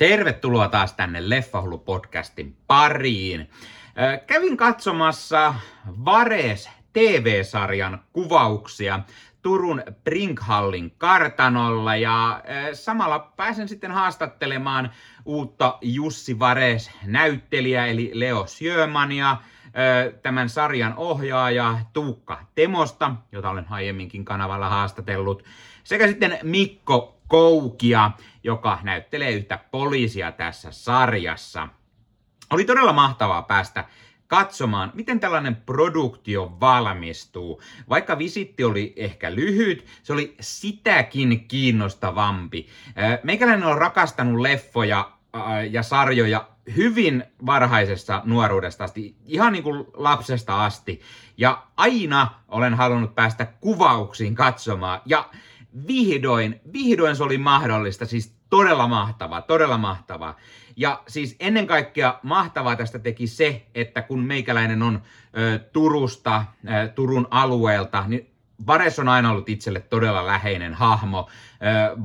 Tervetuloa taas tänne Leffahullu-podcastin pariin. Kävin katsomassa Vares TV-sarjan kuvauksia Turun Brinkhallin kartanolla ja samalla pääsen sitten haastattelemaan uutta Jussi Vares näyttelijä eli Leo Sjömania, tämän sarjan ohjaaja Tuukka Temosta, jota olen aiemminkin kanavalla haastatellut, sekä sitten Mikko Koukia, joka näyttelee yhtä poliisia tässä sarjassa. Oli todella mahtavaa päästä katsomaan, miten tällainen produktio valmistuu. Vaikka visitti oli ehkä lyhyt, se oli sitäkin kiinnostavampi. Meikäläinen on rakastanut leffoja ja sarjoja hyvin varhaisesta nuoruudesta asti, ihan niin kuin lapsesta asti. Ja aina olen halunnut päästä kuvauksiin katsomaan. Ja vihdoin, vihdoin se oli mahdollista, siis todella mahtavaa, todella mahtavaa. Ja siis ennen kaikkea mahtavaa tästä teki se, että kun meikäläinen on ö, Turusta, ö, Turun alueelta, niin Vares on aina ollut itselle todella läheinen hahmo.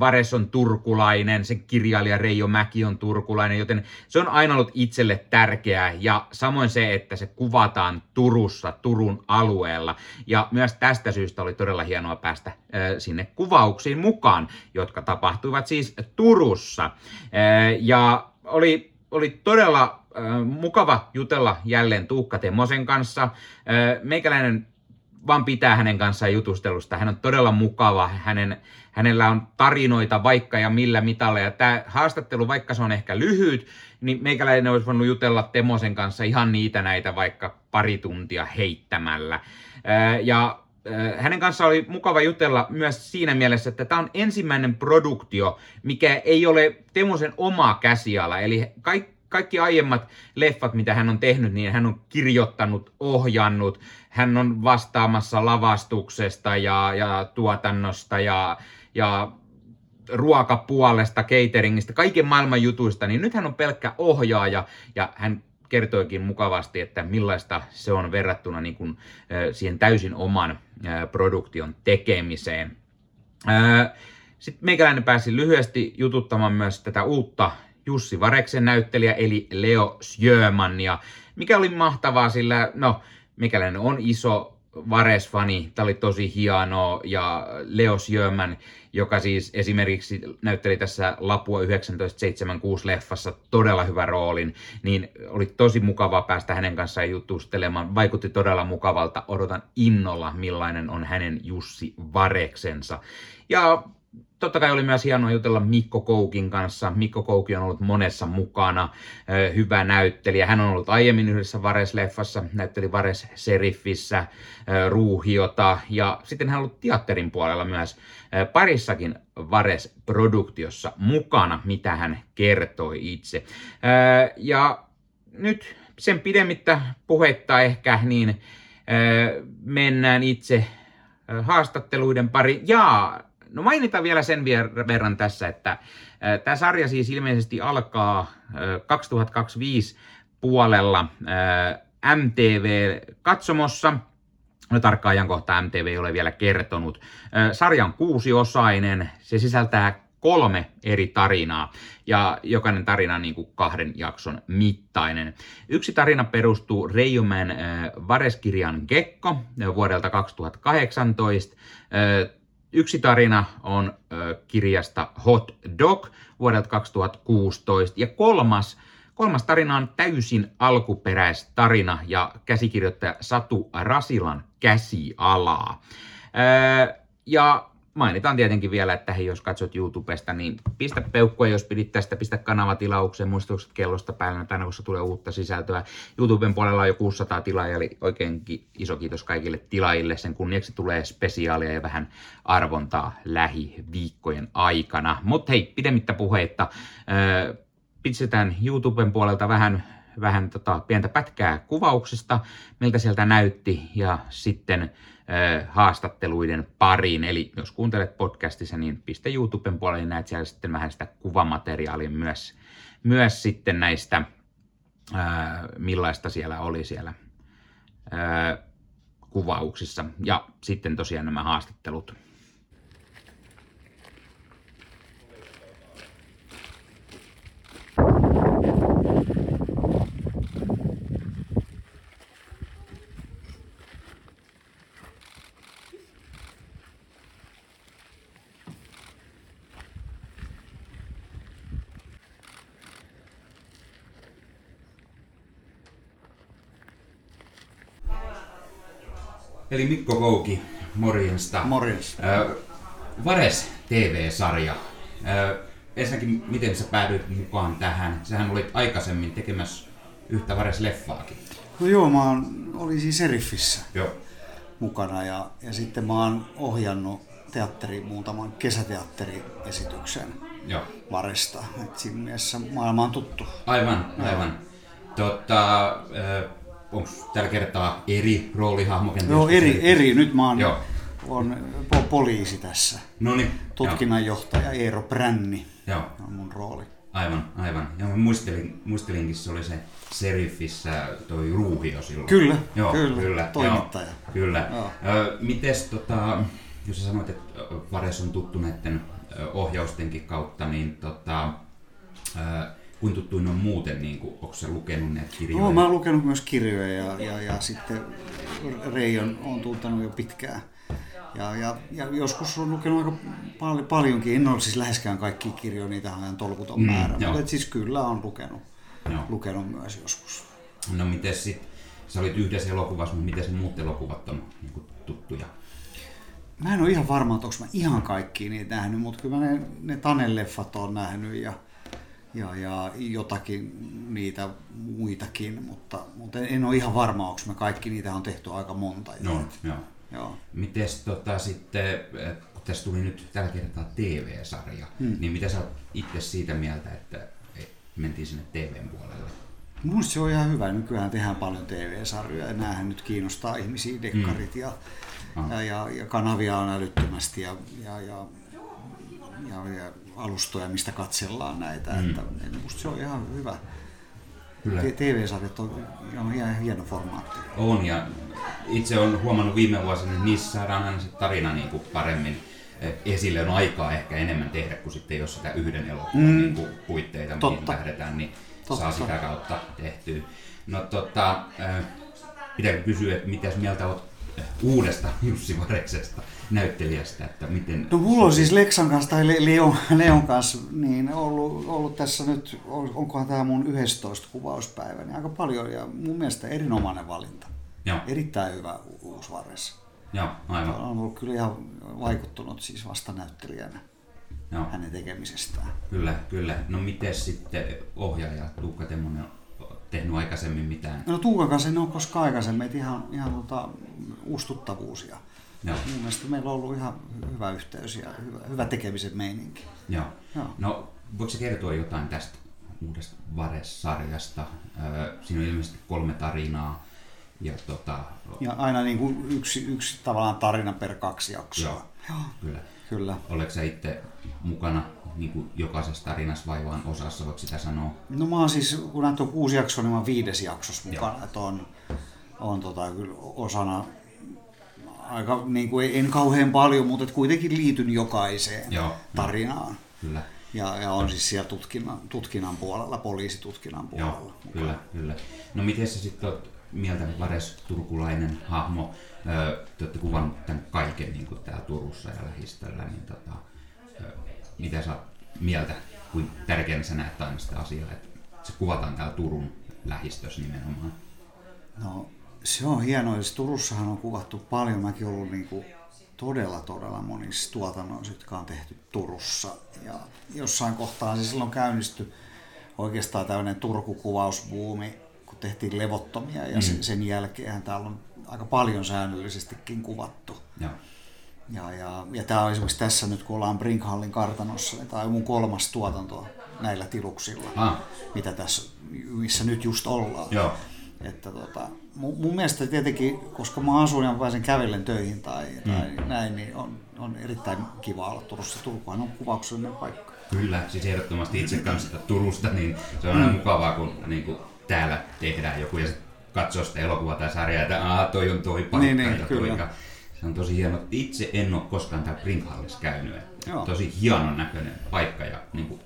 Vares on turkulainen, sen kirjailija Reijo Mäki on turkulainen, joten se on aina ollut itselle tärkeää. Ja samoin se, että se kuvataan Turussa, Turun alueella. Ja myös tästä syystä oli todella hienoa päästä sinne kuvauksiin mukaan, jotka tapahtuivat siis Turussa. Ja oli, oli todella mukava jutella jälleen Tuukka Temosen kanssa. Meikäläinen vaan pitää hänen kanssaan jutustelusta. Hän on todella mukava. Hänen, hänellä on tarinoita vaikka ja millä mitalla. Ja tämä haastattelu, vaikka se on ehkä lyhyt, niin meikäläinen olisi voinut jutella Temosen kanssa ihan niitä näitä vaikka pari tuntia heittämällä. Ja hänen kanssa oli mukava jutella myös siinä mielessä, että tämä on ensimmäinen produktio, mikä ei ole Temosen oma käsiala. Eli kaikki kaikki aiemmat leffat, mitä hän on tehnyt, niin hän on kirjoittanut, ohjannut, hän on vastaamassa lavastuksesta ja, ja tuotannosta ja, ja ruokapuolesta, cateringista, kaiken maailman jutuista, niin nyt hän on pelkkä ohjaaja ja hän kertoikin mukavasti, että millaista se on verrattuna niin kuin, siihen täysin oman produktion tekemiseen. Sitten meikäläinen pääsi lyhyesti jututtamaan myös tätä uutta Jussi Vareksen näyttelijä, eli Leo Sjömania, mikä oli mahtavaa, sillä no, mikäläinen on iso Vares-fani, tämä oli tosi hienoa, ja Leo Sjöman, joka siis esimerkiksi näytteli tässä Lapua 1976-leffassa todella hyvä roolin, niin oli tosi mukava päästä hänen kanssaan jutustelemaan. Vaikutti todella mukavalta. Odotan innolla, millainen on hänen Jussi Vareksensa. Ja totta kai oli myös hienoa jutella Mikko Koukin kanssa. Mikko Kouki on ollut monessa mukana, hyvä näyttelijä. Hän on ollut aiemmin yhdessä Vares-leffassa, näytteli Vares-seriffissä, Ruuhiota ja sitten hän on ollut teatterin puolella myös parissakin Vares-produktiossa mukana, mitä hän kertoi itse. Ja nyt sen pidemmittä puhetta ehkä, niin mennään itse haastatteluiden pari. Ja No mainitaan vielä sen verran tässä, että tämä sarja siis ilmeisesti alkaa 2025 puolella MTV-katsomossa. No, tarkkaa ajankohtaa MTV ei ole vielä kertonut. Sarja on kuusiosainen, se sisältää kolme eri tarinaa ja jokainen tarina on niin kuin kahden jakson mittainen. Yksi tarina perustuu Reijomäen äh, Vareskirjan Gekko vuodelta 2018. Äh, Yksi tarina on kirjasta Hot Dog vuodelta 2016 ja kolmas, kolmas tarina on täysin alkuperäistarina ja käsikirjoittaja Satu Rasilan käsialaa. Ja mainitaan tietenkin vielä, että hei, jos katsot YouTubesta, niin pistä peukkua, jos pidit tästä, pistä kanavatilaukseen, muistutukset kellosta päällä, tänä kun tulee uutta sisältöä. YouTuben puolella on jo 600 tilaajaa, eli oikeinkin iso kiitos kaikille tilaajille. Sen kunniaksi tulee spesiaalia ja vähän arvontaa lähiviikkojen aikana. Mutta hei, pidemmittä puheitta, pistetään YouTuben puolelta vähän vähän tota, pientä pätkää kuvauksista, miltä sieltä näytti, ja sitten haastatteluiden pariin. Eli jos kuuntelet podcastissa, niin pistä YouTuben puolelle, niin näet siellä sitten vähän sitä kuvamateriaalia myös, myös sitten näistä, millaista siellä oli siellä kuvauksissa. Ja sitten tosiaan nämä haastattelut. Eli Mikko Kouki, morjesta. Morjens. Ö, Vares TV-sarja. Ö, ensinnäkin, miten sä päädyit mukaan tähän? Sähän olit aikaisemmin tekemässä yhtä Vares-leffaakin. No joo, mä oon, olin siis Seriffissä Joo. mukana ja, ja sitten mä oon ohjannut teatteri, muutaman kesäteatteriesityksen Joo. Varesta. Et siinä mielessä maailma on tuttu. Aivan, aivan. Tota, onko tällä kertaa eri roolihahmo? Joo, eri, eri. Nyt mä oon Joo. on po- poliisi tässä. No niin. Tutkinnanjohtaja Eero Bränni Joo. on mun rooli. Aivan, aivan. Ja mä muistelin, muistelinkin, se oli se Seriffissä toi Ruuhio silloin. Kyllä, Joo, kyllä, kyllä. toimittaja. Joo, kyllä. Joo. Ö, mites tota, jos sä sanoit, että Vares on tuttu näiden ohjaustenkin kautta, niin tota, ö, kuin tuttuin on muuten, niin kuin, onko se lukenut näitä kirjoja? Joo, mä oon lukenut myös kirjoja ja, ja, ja sitten Reijon on tuntenut jo pitkään. Ja, ja, ja joskus on lukenut aika pal- paljonkin, en ole siis läheskään kaikki kirjoja, niitä on ihan tolkuton Mm, määrä, joo. mutta siis kyllä on lukenut, Joo. lukenut myös joskus. No miten sit, sä olit yhdessä elokuvassa, mutta miten se muut elokuvat on niin kuin, tuttuja? Mä en ole ihan varma, että onko mä ihan kaikki niitä nähnyt, mutta kyllä mä ne, ne Tanen-leffat on nähnyt ja, ja, ja jotakin niitä muitakin, mutta, mutta en ole ihan varma, onko mä kaikki, niitä on tehty aika monta. No, joo. Joo. Mites tota sitten, kun tässä tuli nyt tällä kertaa TV-sarja, hmm. niin mitä sä oot itse siitä mieltä, että eh, mentiin sinne TVn puolelle? Minusta se on ihan hyvä. Nykyään tehdään paljon TV-sarjoja ja näähän nyt kiinnostaa ihmisiä, dekkarit ja, Ah. ja, ja, ja kanavia on älyttömästi ja, ja, ja, ja, ja alustoja, mistä katsellaan näitä. Mm. Että, minusta se on ihan hyvä. Kyllä. TV-sarjat on, on ihan hieno formaatti. On ja itse olen huomannut viime vuosina, että niissä saadaan aina se tarina niin kuin paremmin eh, esille. On aikaa ehkä enemmän tehdä, kun sitten jos sitä yhden elokuvan mm. niin kuin puitteita, mihin Totta. lähdetään, niin Totta. saa sitä kautta tehtyä. No tota, äh, pitääkö kysyä, että mitäs mieltä olet uudesta Jussi Vareksesta näyttelijästä, että miten... No mulla on siis Leksan kanssa tai Le- Leon, Leon kanssa niin ollut, ollut tässä nyt, on- onkohan tämä mun 11 kuvauspäivä, niin aika paljon ja mun mielestä erinomainen valinta. Joo, Erittäin hyvä uusi Vares. joo, aivan. On ollut kyllä ihan vaikuttunut siis vasta näyttelijänä Joo. hänen tekemisestään. Kyllä, kyllä. No miten sitten ohjaaja Tuukka Temmonen on tehnyt aikaisemmin mitään? No Tuukan kanssa en ole koskaan aikaisemmin, että ihan, ihan tota, uustuttavuus. Ja Joo, mun mielestä meillä on ollut ihan hyvä yhteys ja hyvä, hyvä tekemisen meininki. joo. Joo. No voiko se kertoa jotain tästä uudesta Vares-sarjasta? Siinä on ilmeisesti kolme tarinaa. Ja tota, Ja aina niin kuin yksi, yksi tavallaan tarina per kaksi jaksoa. Joo. Joo. kyllä. Kyllä. Oletko sä itse mukana niin kuin jokaisessa tarinassa vai vaan osassa, voiko sitä sanoa? No mä oon siis, kun näitä on kuusi jaksoa, niin mä oon viides jaksossa mukana. Että on, on tota, kyllä osana aika, niin kuin, en kauhean paljon, mutta kuitenkin liityn jokaiseen Joo, tarinaan. Kyllä. Ja, ja on siis siellä tutkinnan, tutkinnan puolella, poliisitutkinnan puolella. Joo, kyllä, kyllä. No miten sä sitten oot mieltä Vares Turkulainen hahmo? Te olette kuvannut tämän kaiken niin kuin täällä Turussa ja lähistöllä, niin tota, mitä sä mieltä, kuin tärkeänä sä näet aina sitä asiaa, että se kuvataan täällä Turun lähistössä nimenomaan? No se on hienoa, siis Turussahan on kuvattu paljon, mäkin ollut niin kuin todella todella monissa tuotannoissa, jotka on tehty Turussa. Ja jossain kohtaa se silloin käynnistyi oikeastaan tämmöinen Turku-kuvausbuumi, kun tehtiin levottomia ja sen, sen jälkeen täällä on aika paljon säännöllisestikin kuvattu. Joo, Ja, ja, ja tämä on esimerkiksi tässä nyt, kun ollaan Brinkhallin kartanossa, niin tämä on mun kolmas tuotanto näillä tiluksilla, Ah. mitä tässä, missä nyt just ollaan. joo, Että tota, mun, mun mielestä tietenkin, koska mä asun ja mä pääsen kävellen töihin tai, tai Mm. näin, niin on, on erittäin kiva olla Turussa. Turkuhan on kuvauksellinen paikka. kyllä. Siis ehdottomasti itse kanssa Turusta, niin se on aina mukavaa, kun niin kuin täällä tehdään joku ja katsoo sitä elokuvaa tai sarjaa, että Aa, toi on toi paikka Niin, niin, ja kyllä. Se on tosi hieno. Itse en ole koskaan täällä Brinkhallissa käynyt. Että Joo. tosi hienon näköinen paikka ja niin kuin,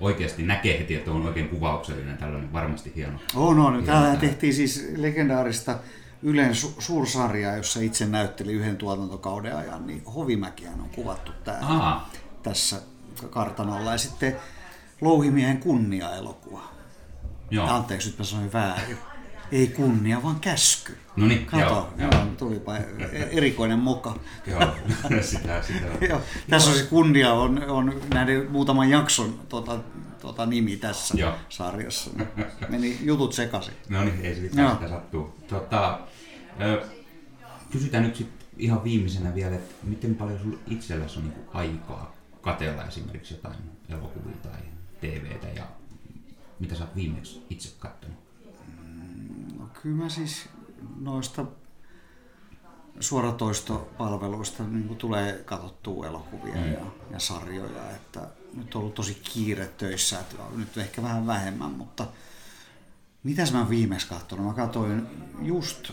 oikeasti näkee heti, että on oikein kuvauksellinen tällainen varmasti hieno. Oh, no, no, täällä tää. tehtiin siis legendaarista Ylen su- suursarjaa, jossa itse näytteli yhden tuotantokauden ajan, niin Hovimäkihän on kuvattu täällä, Aa, tässä kartanolla. Ja sitten Louhimiehen kunnia-elokuva. joo. Anteeksi, nyt mä sanoin väärin. Ei kunnia, vaan käsky. No niin, Kato, joo, joo, tulipa erikoinen moka. Joo, sitä, sitä. Joo, tässä on se kunnia, on, on näiden muutaman jakson tota, tota nimi tässä Joo. sarjassa. Meni jutut sekaisin. No niin, ei se mitään, Joo. sitä sattuu. Tota, kysytään nyt sit ihan viimeisenä vielä, että miten paljon sulla itselläsi on niinku aikaa katella esimerkiksi jotain elokuvia tai TVtä ja mitä sä oot viimeksi itse katsonut? No, kyllä mä siis noista suoratoistopalveluista niin tulee katsottua elokuvia Mm. ja, ja sarjoja, että nyt on ollut tosi kiire töissä, että nyt ehkä vähän vähemmän, mutta mitäs mä viimeksi katsonut? Mä katsoin just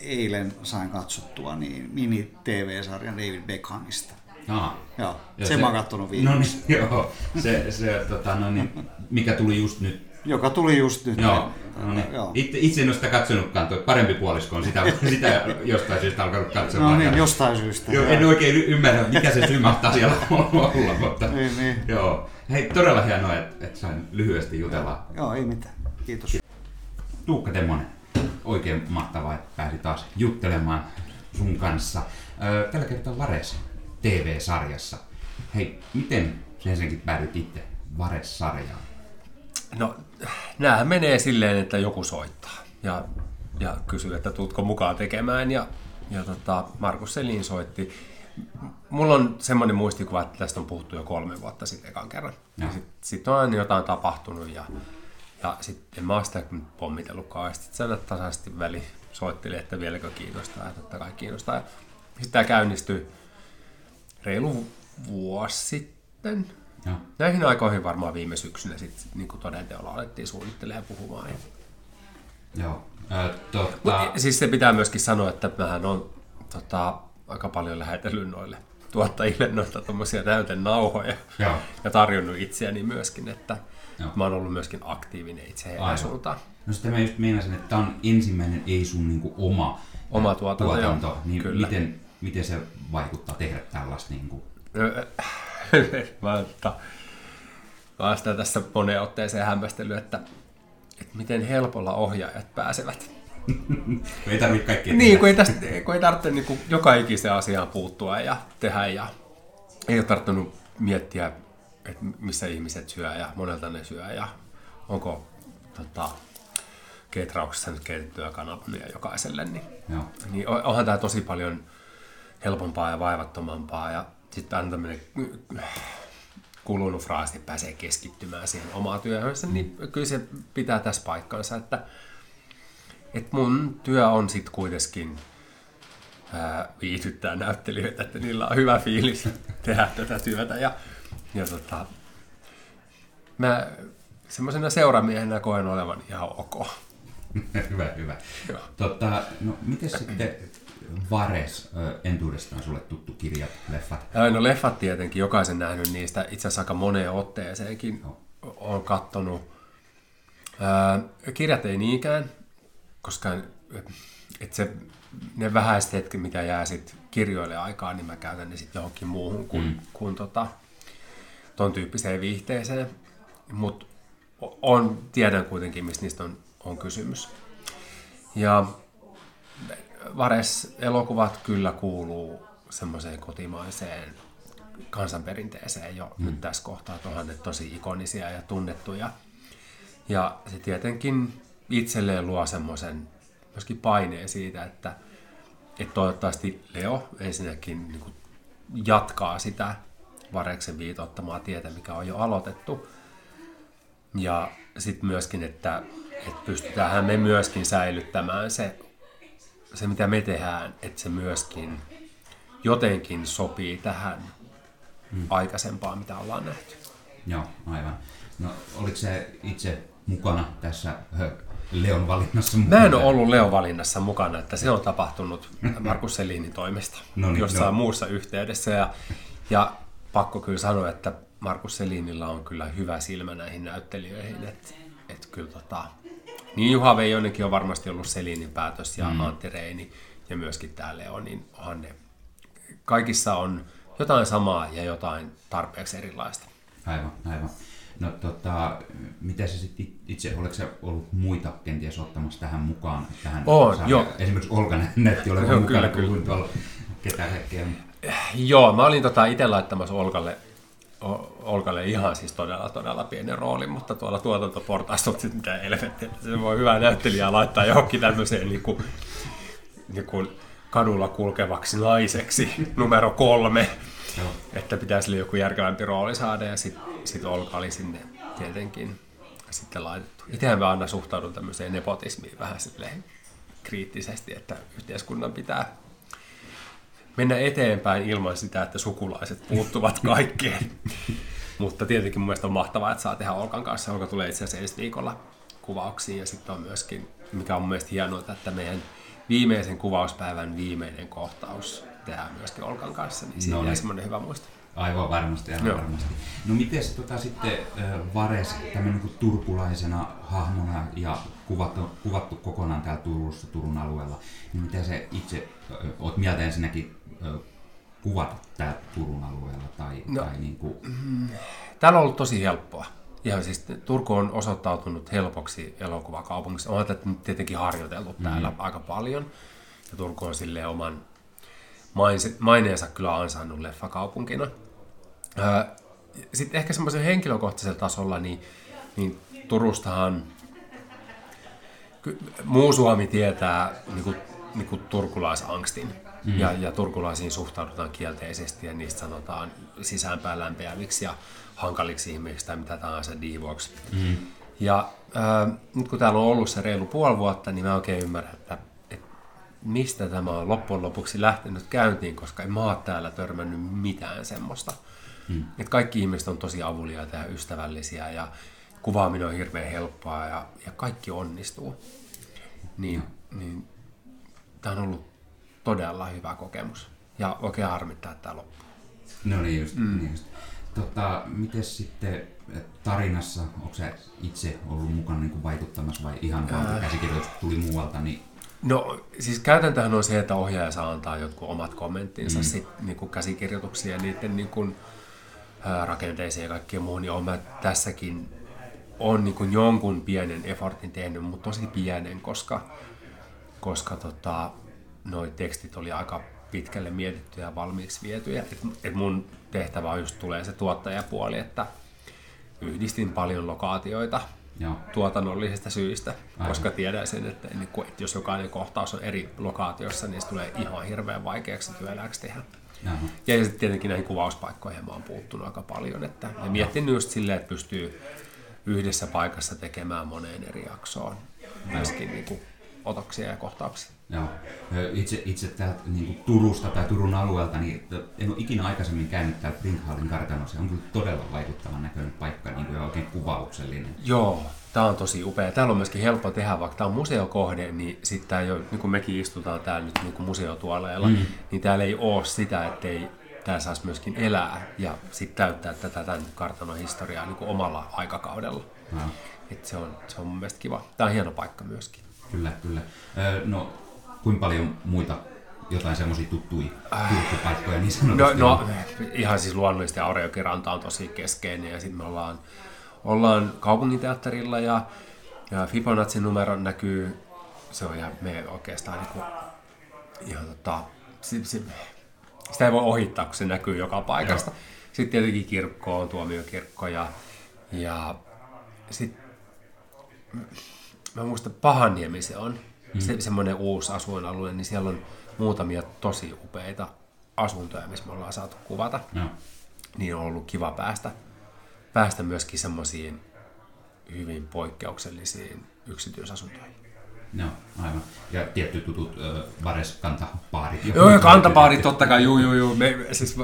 eilen sain katsottua niin mini-TV-sarjan David Beckhamista. Aa, Joo, Ja sen mä oon kattonut No viimeksi. niin, joo. Se, se tota, no niin, mikä tuli just nyt. Joka tuli just nyt. Joo, no niin. Joo. Itse, itse en ole sitä katsonut, tuo parempi puolisko on sitä, sitä jostain syystä alkanut katsomaan. No niin, jostain syystä. Joo, en oikein ymmärrä, mikä se syy mahtaa siellä olla, mutta Niin, niin. joo. Hei, todella hienoa, että, että sain lyhyesti jutella. Joo, ei mitään. Kiitos. Tuukka Temmonen, oikein mahtavaa, että pääsi taas juttelemaan sun kanssa. Öö, tällä kertaa Vares TV-sarjassa. Hei, miten sen senkin päädyit itse Vares-sarjaan? No, näähän menee silleen, että joku soittaa ja, ja kysyy, että tuutko mukaan tekemään. Ja, ja tota, Markus Selin soitti. Mulla on semmoinen muistikuva, että tästä on puhuttu jo kolme vuotta sitten ekan kerran. Sitten sit on aina jotain tapahtunut ja, ja sitten en mä sitä nyt pommitellut kauheasti. Sitten tasaisesti väli soitteli, että vieläkö kiinnostaa ja totta kai kiinnostaa. Ja sitten tämä käynnistyi reilu vuosi sitten. Joo. Näihin aikoihin varmaan viime syksynä sitten niin todenteolla alettiin suunnittelemaan ja puhumaan. Ja... Joo. Öö, tota, Mut, siis se pitää myöskin sanoa, että mähän on tota, aika paljon lähetellyt noille tuottajille noita tommosia näytenauhoja Joo. ja tarjonnut itseäni myöskin, että Joo. mä oon ollut myöskin aktiivinen itse heidän suuntaan. No sitä mä just meinasin, että tämä on ensimmäinen ei sun niinku oma, Oma tuotanto, tuotanto. joo. Niin Kyllä. miten, miten se vaikuttaa tehdä tällaista niinku, mä, että, mä sitä tässä moneen otteeseen hämmästellyt, että, että miten helpolla ohjaajat pääsevät. Ei tarvitse kaikkea Niin, kun ei, tästä, kun ei tarvitse niin kuin joka ikiseen asiaan puuttua ja tehdä ja ei ole tarvinnut miettiä, että missä ihmiset syö ja monelta ne syö ja onko tota, ketrauksessa nyt keitettyä kanaplia jokaiselle, niin, Joo. niin on- onhan tämä tosi paljon helpompaa ja vaivattomampaa ja sitten aina tämmöinen kulunut fraasi, että pääsee keskittymään siihen omaan työhönsä, niin kyllä se pitää tässä paikkansa, että et mun työ on sitten kuitenkin ää, viihdyttää näyttelijöitä, että niillä on hyvä fiilis tehdä tätä työtä. Ja, ja tota, mä semmoisena seuramiehenä koen olevan ihan ok. hyvä, hyvä. Joo. Tota, no miten sitten Vares, entuudestaan sulle tuttu kirjat, leffat? No leffat tietenkin, jokaisen nähnyt niistä, itse asiassa aika moneen otteeseenkin on kattonut. Kirjat ei niinkään, koska et se, ne vähäiset hetket, mitä jää sit kirjoille aikaa, niin mä käytän ne sitten johonkin muuhun kuin, mm. kuin tota, ton tyyppiseen viihteeseen. Mutta on, tiedän kuitenkin, mistä niistä on, on kysymys. Ja Vares-elokuvat kyllä kuuluu semmoiseen kotimaiseen kansanperinteeseen jo mm. nyt tässä kohtaa, että onhan ne tosi ikonisia ja tunnettuja. Ja se tietenkin itselleen luo semmoisen myöskin paineen siitä, että, että toivottavasti Leo ensinnäkin niin kuin jatkaa sitä Vareksen viitoittamaa tietä, mikä on jo aloitettu. Ja sitten myöskin, että, että pystytään me myöskin säilyttämään se, se, mitä me tehdään, että se myöskin jotenkin sopii tähän hmm. aikaisempaan, mitä ollaan nähty. Joo, aivan. No oliko se itse mukana tässä Leon valinnassa? Mä mukana? en ole ollut Leo valinnassa mukana, että se on tapahtunut Markus Selinin toimesta No niin, jossain joo. muussa yhteydessä. Ja, ja pakko kyllä sanoa, että Markus Selinillä on kyllä hyvä silmä näihin näyttelijöihin. Että et kyllä tota, niin Juha Veijonenkin on varmasti ollut Selinin päätös ja mm. Antti Reini ja myöskin tämä Leo, niin onhan ne, kaikissa on jotain samaa ja jotain tarpeeksi erilaista. Aivan, aivan. No tota, miten se sitten itse, oletko se ollut muita kenties ottamassa tähän mukaan? Tähän Oon, sarjaan? joo. Esimerkiksi Olga Netti ole Joo, mukana, kyllä, kun kyllä. luin tuolla ketä kaikkea. Joo, mä olin tota itse laittamassa Olkalle, Olkalle ihan siis todella, todella pienen roolin, mutta tuolla tuotantoportaassa on sitten mitä helvettiä. että Se voi hyvää näyttelijää laittaa johonkin tämmöiseen niin kuin, niin kuin kadulla kulkevaksi naiseksi numero kolme. Joo. Että pitäisi sille joku järkevämpi rooli saada ja sitten sit Olka oli sinne tietenkin sitten laitettu. Itsehän mä aina suhtaudun tämmöiseen nepotismiin vähän silleen kriittisesti, että yhteiskunnan pitää mennä eteenpäin ilman sitä, että sukulaiset puuttuvat kaikkeen. Mutta tietenkin mun mielestä on mahtavaa, että saa tehdä Olkan kanssa. Olka tulee itse asiassa ensi viikolla kuvauksiin ja sitten on myöskin, mikä on mun mielestä hienoa, että meidän viimeisen kuvauspäivän viimeinen kohtaus tehdään myöskin Olkan kanssa, niin siinä No niin. semmoinen hyvä muisto. Aivan varmasti, aivan Joo. varmasti. No miten tota sitten äh, Vares tämmöinen niin turkulaisena hahmona ja kuvattu, kuvattu kokonaan täällä Turussa, Turun alueella, niin miten se itse, äh, oot mieltä ensinnäkin äh, kuvata täällä Turun alueella tai, No. tai niin kuin, Täällä on ollut tosi helppoa. Ihan siis Turku on osoittautunut helpoksi elokuvakaupungiksi. Onhan tätä nyt tietenkin harjoiteltu täällä aika paljon. Ja Turku on silleen oman maineensa kyllä ansainnut leffakaupunkina. Sitten ehkä semmoisen henkilökohtaisella tasolla, niin, niin Turustahan muu Suomi tietää niin kuin, niin kuin turkulaisangstin. Mm. Ja, ja turkulaisiin suhtaudutaan kielteisesti ja niistä sanotaan sisäänpäin lämpeäviksi ja hankaliksi ihmisiksi tai mitä tahansa divoiksi. Mm. Ja äh, nyt kun täällä on ollut se reilu puoli vuotta, niin mä oikein ymmärrän, että mistä tämä on loppujen lopuksi lähtenyt käyntiin, koska en mä oon täällä törmännyt mitään semmoista. Mm. Että kaikki ihmiset on tosi avuliaita ja ystävällisiä ja kuvaaminen on hirveän helppoa ja, ja kaikki onnistuu. Niin, niin tämä on ollut todella hyvä kokemus. Ja oikein harmittaa, että tämä loppuu. no niin just, mm. niin just. Tota, miten sitten äh, tarinassa, onko se itse ollut mukana niin kuin vaikuttamassa vai ihan vaan kun käsikirjoitus tuli muualta, niin No siis käytäntöhän on se, että ohjaaja saa antaa jotkut omat kommenttinsa mm. sit, niin kuin käsikirjoituksiin ja niiden niin kuin, ää, rakenteisiin ja kaikkeen muuhun, niin olen mä tässäkin on niin kuin jonkun pienen effortin tehnyt, mutta tosi pienen, koska, koska tota, noi tekstit oli aika pitkälle mietittyjä ja valmiiksi vietyjä. Et, et mun tehtävä on just tulee se tuottajapuoli, että yhdistin paljon lokaatioita joo. tuotannollisista syistä, Aivan. koska tiedän sen, että, niin että jos jokainen kohtaus on eri lokaatiossa, niin se tulee ihan hirveän vaikeaksi työläksi tehdä. Jaha. Ja sitten tietenkin näihin kuvauspaikkoihin mä oon puuttunut aika paljon, että ja miettinyt just silleen, että pystyy yhdessä paikassa tekemään moneen eri jaksoon myöskin niin kuin, otoksia ja kohtauksia. Joo. Itse, itse täältä niin kuin Turusta tai Turun alueelta, niin en ole ikinä aikaisemmin käynyt täällä Brinkhallin kartanossa. On kyllä todella vaikuttavan näköinen paikka niin kuin, ja oikein kuvauksellinen. Joo, tämä on tosi upea. Täällä on myöskin helppo tehdä, vaikka tämä on museokohde, niin sitten tämä ole, niin kuin mekin istutaan täällä nyt niin kuin museotuoleilla, mm. niin täällä ei ole sitä, ettei tämä saisi myöskin elää ja sitten täyttää tätä tämän kartanon historiaa niin kuin omalla aikakaudella. Et se, on, se on mun mielestä kiva. Tämä on hieno paikka myöskin. Kyllä, kyllä. No, kuinka paljon muita jotain semmoisia tuttuja turkkupaikkoja niin No, sanotusti no on? ihan siis luonnollisesti Aurejokiranta on tosi keskeinen ja sitten me ollaan, ollaan kaupunginteatterilla ja, ja Fibonacci numero näkyy, se on ihan me oikeastaan niin kuin, ihan tota, se, se, sitä ei voi ohittaa, kun se näkyy joka paikasta. Sitten tietenkin kirkko on tuomiokirkko ja, ja sitten mä muistan Pahaniemi se on, mm. se, semmoinen uusi asuinalue, niin siellä on muutamia tosi upeita asuntoja, missä me ollaan saatu kuvata. Joo. Niin on ollut kiva päästä, päästä myöskin semmoisiin hyvin poikkeuksellisiin yksityisasuntoihin. Joo, aivan. Ja tietty tutut ö, Vares kantapaarit. Joo, ja kantapaarit totta kai, juu, juu, juu. Me, siis,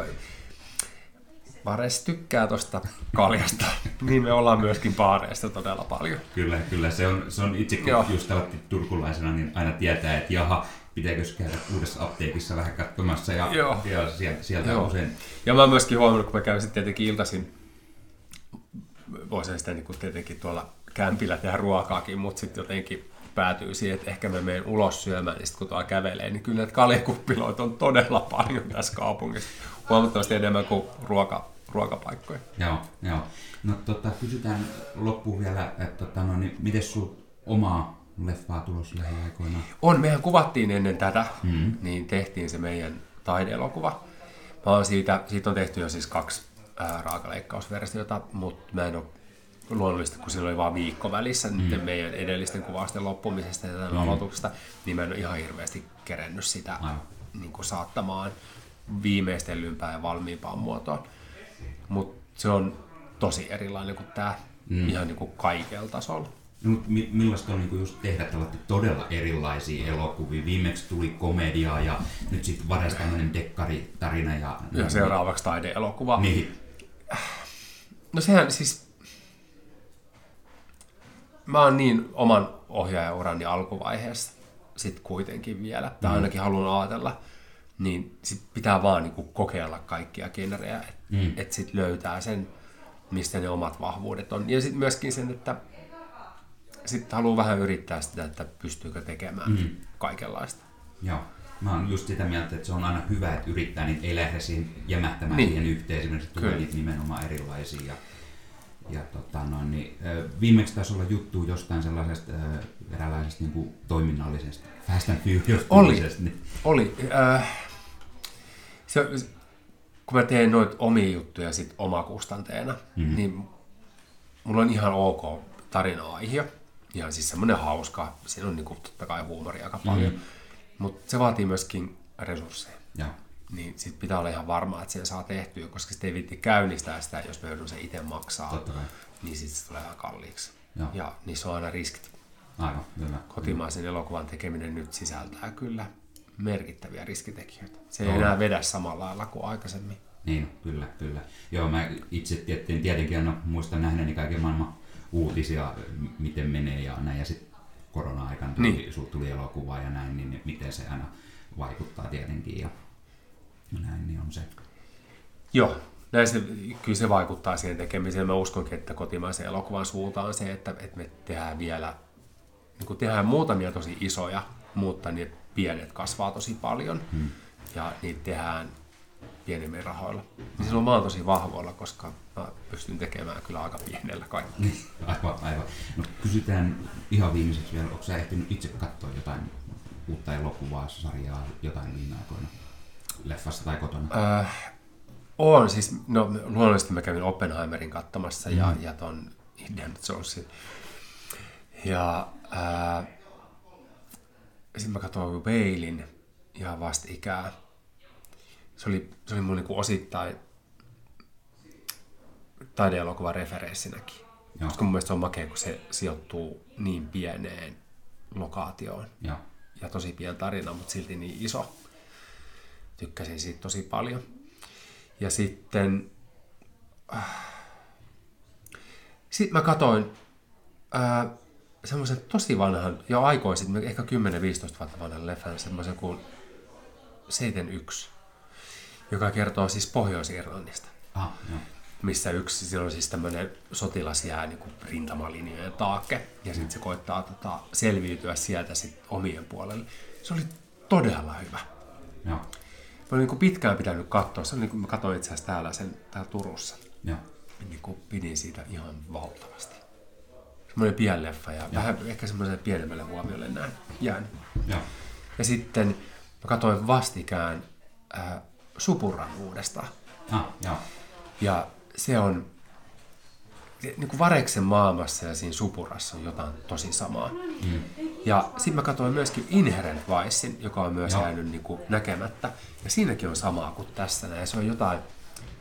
Vares tykkää tosta kaljasta, niin me ollaan myöskin baareista todella paljon. Kyllä, kyllä. Se on, se on itsekin Joo. just turkulaisena, niin aina tietää, että jaha, pitääkö käydä uudessa apteekissa vähän katsomassa. Ja, Joo. ja sieltä, sieltä Joo. usein Ja mä oon myöskin huomannut, kun mä käyn sitten tietenkin iltaisin, voisin sitä niin kuin tietenkin tuolla kämpillä tehdä ruokaakin, mutta sitten jotenkin päätyy siihen, että ehkä mä menen ulos syömään, niin sitten kun tuolla kävelee, niin kyllä näitä kaljakuppiloita on todella paljon tässä kaupungissa. Huomattavasti enemmän kuin ruoka, ruokapaikkoja. Joo, joo. No tota, kysytään loppuun vielä, että tota, no, niin, miten sun omaa leffaa tulossa lähiaikoina? On, mehän kuvattiin ennen tätä, mm. niin tehtiin se meidän taideelokuva. Mä oon siitä, siitä on tehty jo siis kaksi ää, raakaleikkausversiota, mutta mä en ole luonnollista, kun sillä oli vain viikko välissä mm. nyt meidän edellisten kuvausten loppumisesta ja tämän mm. aloituksesta, niin mä en ole ihan hirveästi kerennyt sitä niin kuin saattamaan viimeistellympään ja valmiimpaan muotoon. Mutta se on tosi erilainen kuin tämä mm. ihan niin kuin kaikella tasolla. No, mutta millaista on niin just tehdä tällaisia todella erilaisia elokuvia? Viimeksi tuli komediaa ja nyt sitten vares tämmöinen dekkaritarina. Ja, ja seuraavaksi taideelokuva. Niin. No sehän siis... Mä oon niin oman ohjaajaurani alkuvaiheessa sit kuitenkin vielä, tai mm. ainakin haluan ajatella, niin sit pitää vaan niinku kokeilla kaikkia genrejä, että mm. et sit löytää sen, mistä ne omat vahvuudet on. Ja sitten myöskin sen, että sitten haluaa vähän yrittää sitä, että pystyykö tekemään mm. kaikenlaista. Joo. Mä oon just sitä mieltä, että se on aina hyvä, että yrittää, niin ei lähde siihen jämähtämään niin. siihen yhteen. Esimerkiksi tulee niitä nimenomaan erilaisia. Ja, ja tota noin, niin, viimeksi taisi olla juttu jostain sellaisesta eräänlaisesta niin kuin toiminnallisesta Fast and Furious Oli, niin. oli. Äh, se, kun mä teen noita omia juttuja sit omakustanteena, mm-hmm. niin mulla on ihan ok tarina-aihe ihan siis semmoinen hauska. Siinä on niin kuin, totta kai huumoria aika paljon. Mm. Mutta se vaatii myöskin resursseja. Ja. Niin sit pitää olla ihan varma, että sen saa tehtyä, koska sitten ei viitti käynnistää sitä, jos me joudun sen itse maksaa. Totta kai. Niin sitten se tulee ihan kalliiksi. Ja. ja niissä on aina riskit. Aivan, kyllä. Kotimaisen elokuvan tekeminen nyt sisältää kyllä merkittäviä riskitekijöitä. Se ei no. enää vedä samalla lailla kuin aikaisemmin. Niin, kyllä, kyllä. Joo, mä itse tietenkin, tietenkin aina muistan nähneeni kaiken maailman uutisia, miten menee ja näin. Ja sitten korona-aikana tuli, niin. tuli elokuva ja näin, niin miten se aina vaikuttaa tietenkin. Ja näin, niin on se. Joo, näin se, kyllä se vaikuttaa siihen tekemiseen. Mä uskonkin, että kotimaisen elokuvan suunta on se, että, että me tehdään vielä, niin kuin tehdään muutamia tosi isoja, mutta ne pienet kasvaa tosi paljon. Hmm. Ja niitä tehdään pienemmillä rahoilla. Niin silloin mä oon tosi vahvoilla, koska mä pystyn tekemään kyllä aika pienellä kaikki. Niin, aivan, aivan. No, kysytään ihan viimeiseksi vielä, onko sä ehtinyt itse katsoa jotain uutta elokuvaa, sarjaa, jotain viime aikoina, leffassa tai kotona? Äh, on, siis no, luonnollisesti mä kävin Oppenheimerin katsomassa mm. ja, ja ton Indiana Jonesin. Ja äh, sitten mä katsoin Veilin ihan vastikään se oli, se oli mun niin kuin osittain taideelokuvan referenssinäkin. Joo. Koska mun mielestä se on makea, kun se sijoittuu niin pieneen lokaatioon. Joo. Ja tosi pieni tarina, mutta silti niin iso. Tykkäsin siitä tosi paljon. Ja sitten... Äh, sitten mä katoin äh, semmoisen tosi vanhan, jo aikoisin, ehkä 10-15 vuotta vanhan leffan, semmoisen kuin 71 joka kertoo siis Pohjois-Irlannista. Ah, missä yksi, silloin siis tämmöinen sotilas jää niin kuin rintamalinjojen taakke, ja sitten se koittaa tota, selviytyä sieltä sit omien puolelle. Se oli todella hyvä. Joo. Mä olin niin kuin pitkään pitänyt katsoa, se on niin kuin mä katsoin itse asiassa täällä, sen, täällä Turussa. Joo. Niin kuin pidin siitä ihan valtavasti. Semmoinen pien leffa ja, ja. vähän ehkä semmoiselle pienemmälle huomiolle näin jäänyt. Joo. Ja sitten mä katsoin vastikään äh, Supuran uudestaan. Ah, joo. Ja se on, niin kuin Vareksen maailmassa ja siinä Supurassa on jotain tosi samaa. Mm. Ja sitten mä katsoin myöskin Inherent Vicein, joka on myös jäänyt niin kuin näkemättä. Ja siinäkin on samaa kuin tässä. Ja se on jotain,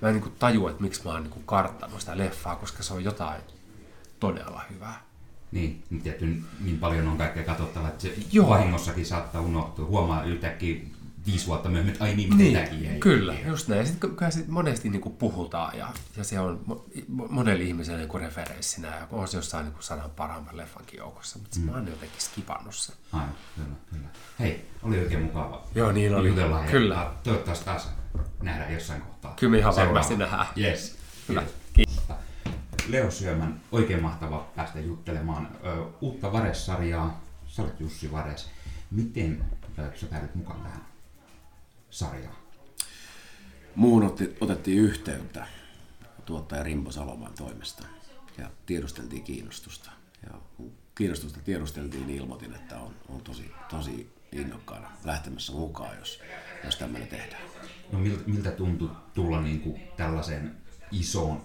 mä en niin kuin tajua, että miksi mä oon niin kuin karttanut sitä leffaa, koska se on jotain todella hyvää. Niin, tietty niin paljon on kaikkea katsottavaa, että se Joo. vahingossakin saattaa unohtua. Huomaa yhtäkkiä viisi vuotta myöhemmin, että ai niin, niin jäi. Kyllä, just näin. Sitten kyllä sit monesti niin kuin puhutaan ja, ja se on monelle ihmiselle niin kuin referenssinä ja on se jossain niin sanan parhaimman leffankin joukossa, mutta mm. mä oon jotenkin skipannut sen. Aivan, kyllä, kyllä. Hei, oli oikein mukava. Joo, niin oli. Jutella kyllä. Ja toivottavasti taas nähdään jossain kohtaa. Kyllä me ihan varmasti nähdään. Yes. Hyvä. Kiitos. Leo Syömän, oikein mahtava päästä juttelemaan ö, uutta Vares-sarjaa. Sä olet Jussi Vares. Miten sä päädyt mukaan tähän sarjaa? Muun otti, otettiin yhteyttä tuottaja Rimbo Saloman toimesta. Ja tiedusteltiin kiinnostusta. Ja kun kiinnostusta tiedusteltiin, niin ilmoitin, että on, on tosi, tosi innokkaana lähtemässä mukaan, jos, jos tämmöinen tehdään. No miltä, miltä tuntui tulla niin kuin tällaisen isoon,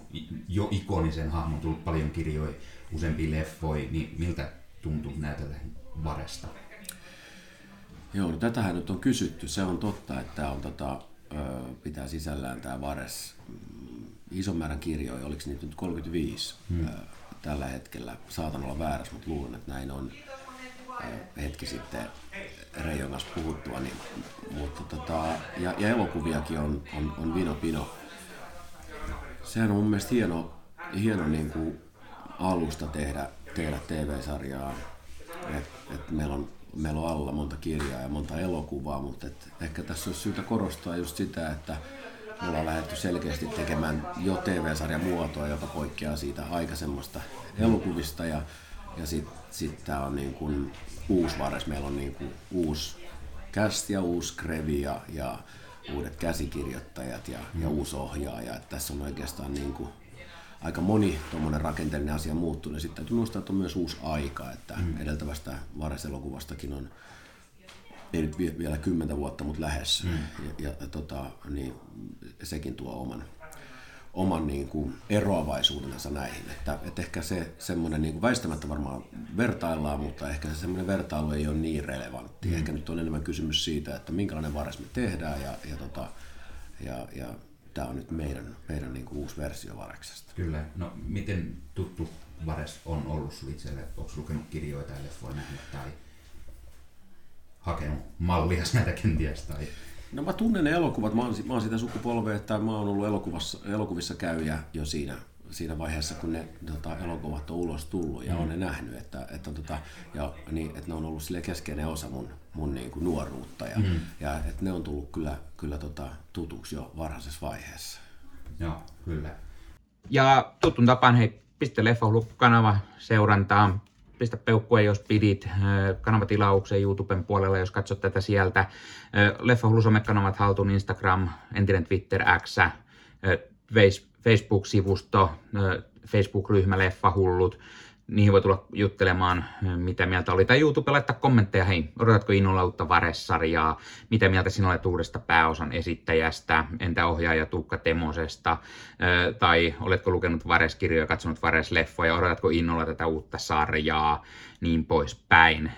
jo ikonisen hahmon, tullut paljon kirjoja, useampia leffoja, niin miltä tuntui näytellä Varesta? Joo, no tätähän nyt on kysytty. Se on totta, että on tota, pitää sisällään tämä Vares mm, ison määrän kirjoja, oliko niitä nyt 35 hmm. tällä hetkellä. Saatan olla väärässä, mutta luulen, että näin on hetki sitten Reijon kanssa puhuttua. Niin, mutta tota, ja, ja, elokuviakin on, on, on Vino Pino. Sehän on mun mielestä hieno, hieno niin kuin alusta tehdä, tehdä TV-sarjaa. Et, et meillä on meillä on alla monta kirjaa ja monta elokuvaa, mutta et ehkä tässä olisi syytä korostaa just sitä, että me ollaan lähdetty selkeästi tekemään jo TV-sarjan muotoa, joka poikkeaa siitä aikaisemmasta elokuvista ja, ja sitten sit tämä on niin kuin uusi vares, meillä on niin kuin uusi cast ja uusi krevi ja, ja uudet käsikirjoittajat ja, ja uusi ohjaaja. Et tässä on oikeastaan niin kuin aika moni tuommoinen rakenteellinen asia muuttunut. Ja sitten täytyy muistaa, että on myös uusi aika, että mm. edeltävästä Vares-elokuvastakin on ei nyt vielä kymmentä vuotta, mutta lähes. Mm. Ja, ja, ja tota, niin, sekin tuo oman, oman niin kuin eroavaisuutensa näihin. Että, että ehkä se semmoinen, niin kuin väistämättä varmaan vertaillaan, mutta ehkä se semmoinen vertailu ei ole niin relevantti. Mm. Ehkä nyt on enemmän kysymys siitä, että minkälainen vares me tehdään ja, ja, tota, ja, ja tämä on nyt meidän, meidän niin kuin uusi versio Vareksesta. Kyllä. No miten tuttu Vares on ollut sinulle itselle? Onko lukenut kirjoja tai leffoja tai hakenut mallia näitä kenties? Tai... No mä tunnen ne elokuvat. Mä oon, mä oon sitä sukupolvea, että mä oon ollut elokuvassa, elokuvissa käyjä jo siinä siinä vaiheessa, kun ne tota, elokuvat on ulos tullut ja mm. on ne nähnyt, että, että, tota, ja, niin, että ne on ollut sille keskeinen osa mun, mun niin kuin nuoruutta ja, mm. ja että ne on tullut kyllä, kyllä tota, tutuksi jo varhaisessa vaiheessa. Joo, kyllä. Ja tutun tapaan, hei, pistä kanava seurantaa, pistä peukkua, jos pidit, äh, kanavatilaukseen YouTuben puolella, jos katsot tätä sieltä. Äh, Leffahullu somekanavat haltuun Instagram, entinen Twitter, X, äh, Facebook-sivusto, Facebook-ryhmä Leffahullut, niihin voi tulla juttelemaan, mitä mieltä oli. Tai YouTube laittaa kommentteja, hei, odotatko innolla uutta Vares-sarjaa, mitä mieltä sinä olet uudesta pääosan esittäjästä, entä ohjaaja Tuukka Temosesta, tai oletko lukenut Vares-kirjoja, katsonut Vares-leffoja, odotatko innolla tätä uutta sarjaa, niin poispäin.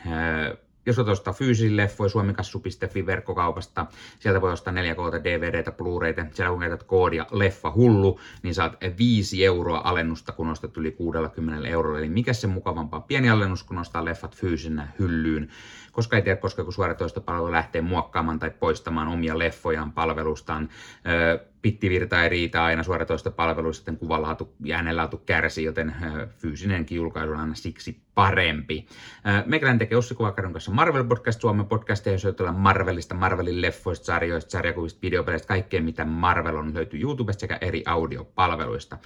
Jos olet ostaa fyysisiä leffoja suomikassu.fi verkkokaupasta, sieltä voi ostaa 4K, DVDtä, Blu-rayta. Siellä kun käytät koodia leffa hullu, niin saat 5 euroa alennusta, kun ostat yli 60 eurolla. Eli mikä se mukavampaa? Pieni alennus, kun ostaa leffat fyysisenä hyllyyn koska ei tiedä, koska kun suoratoistopalvelu lähtee muokkaamaan tai poistamaan omia leffojaan palvelustaan. Pittivirta ei riitä aina suoratoistopalveluissa, sitten kuvalaatu ja äänenlaatu kärsii, joten fyysinenkin julkaisu on aina siksi parempi. Meikäläinen tekee Ossi Kuvakadon kanssa Marvel Podcast, Suomen podcast, jossa jutellaan Marvelista, Marvelin leffoista, sarjoista, sarjakuvista, videopeleistä, kaikkea mitä Marvel on löytyy YouTubesta sekä eri audiopalveluista.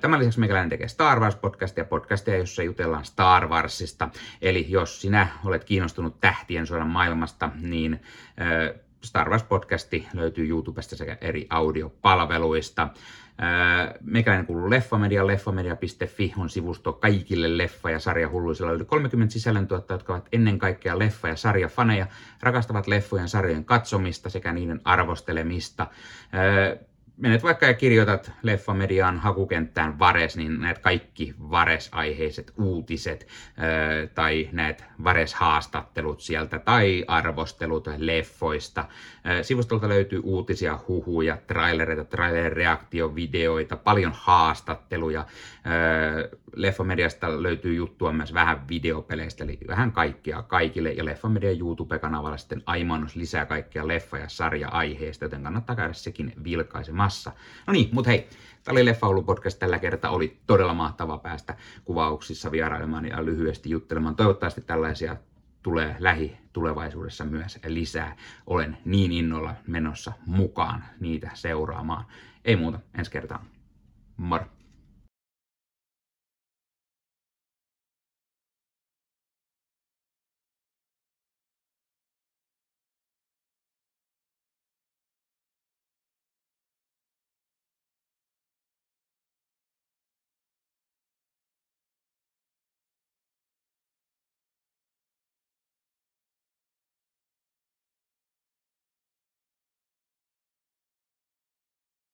Tämän lisäksi meikäläinen tekee Star Wars podcastia, podcastia, jossa jutellaan Star Warsista. Eli jos sinä olet kiinnostunut tähtien sodan maailmasta, niin Star Wars-podcasti löytyy YouTubesta sekä eri audiopalveluista. Meikäläinen kuuluu Leffamedia. Leffamedia.fi on sivusto kaikille leffa- ja sarjahulluisilla. Yli 30 sisällöntuottajia, jotka ovat ennen kaikkea leffa- ja sarjafaneja, rakastavat leffojen sarjojen katsomista sekä niiden arvostelemista menet vaikka ja kirjoitat Leffamedian hakukenttään Vares, niin näet kaikki Vares-aiheiset uutiset tai näet Vares-haastattelut sieltä tai arvostelut leffoista. Sivustolta löytyy uutisia, huhuja, trailereita, trailer-reaktiovideoita, paljon haastatteluja. Leffamediasta löytyy juttua myös vähän videopeleistä, eli vähän kaikkia kaikille. Ja Leffamedian YouTube-kanavalla sitten aimanos lisää kaikkia leffa- ja sarja-aiheista, joten kannattaa käydä sekin vilkaisemassa. No niin, mutta hei, tämä oli Leffa podcast tällä kertaa. Oli todella mahtava päästä kuvauksissa vierailemaan ja lyhyesti juttelemaan. Toivottavasti tällaisia tulee lähitulevaisuudessa myös lisää. Olen niin innolla menossa mukaan niitä seuraamaan. Ei muuta, ensi kertaan. Moro!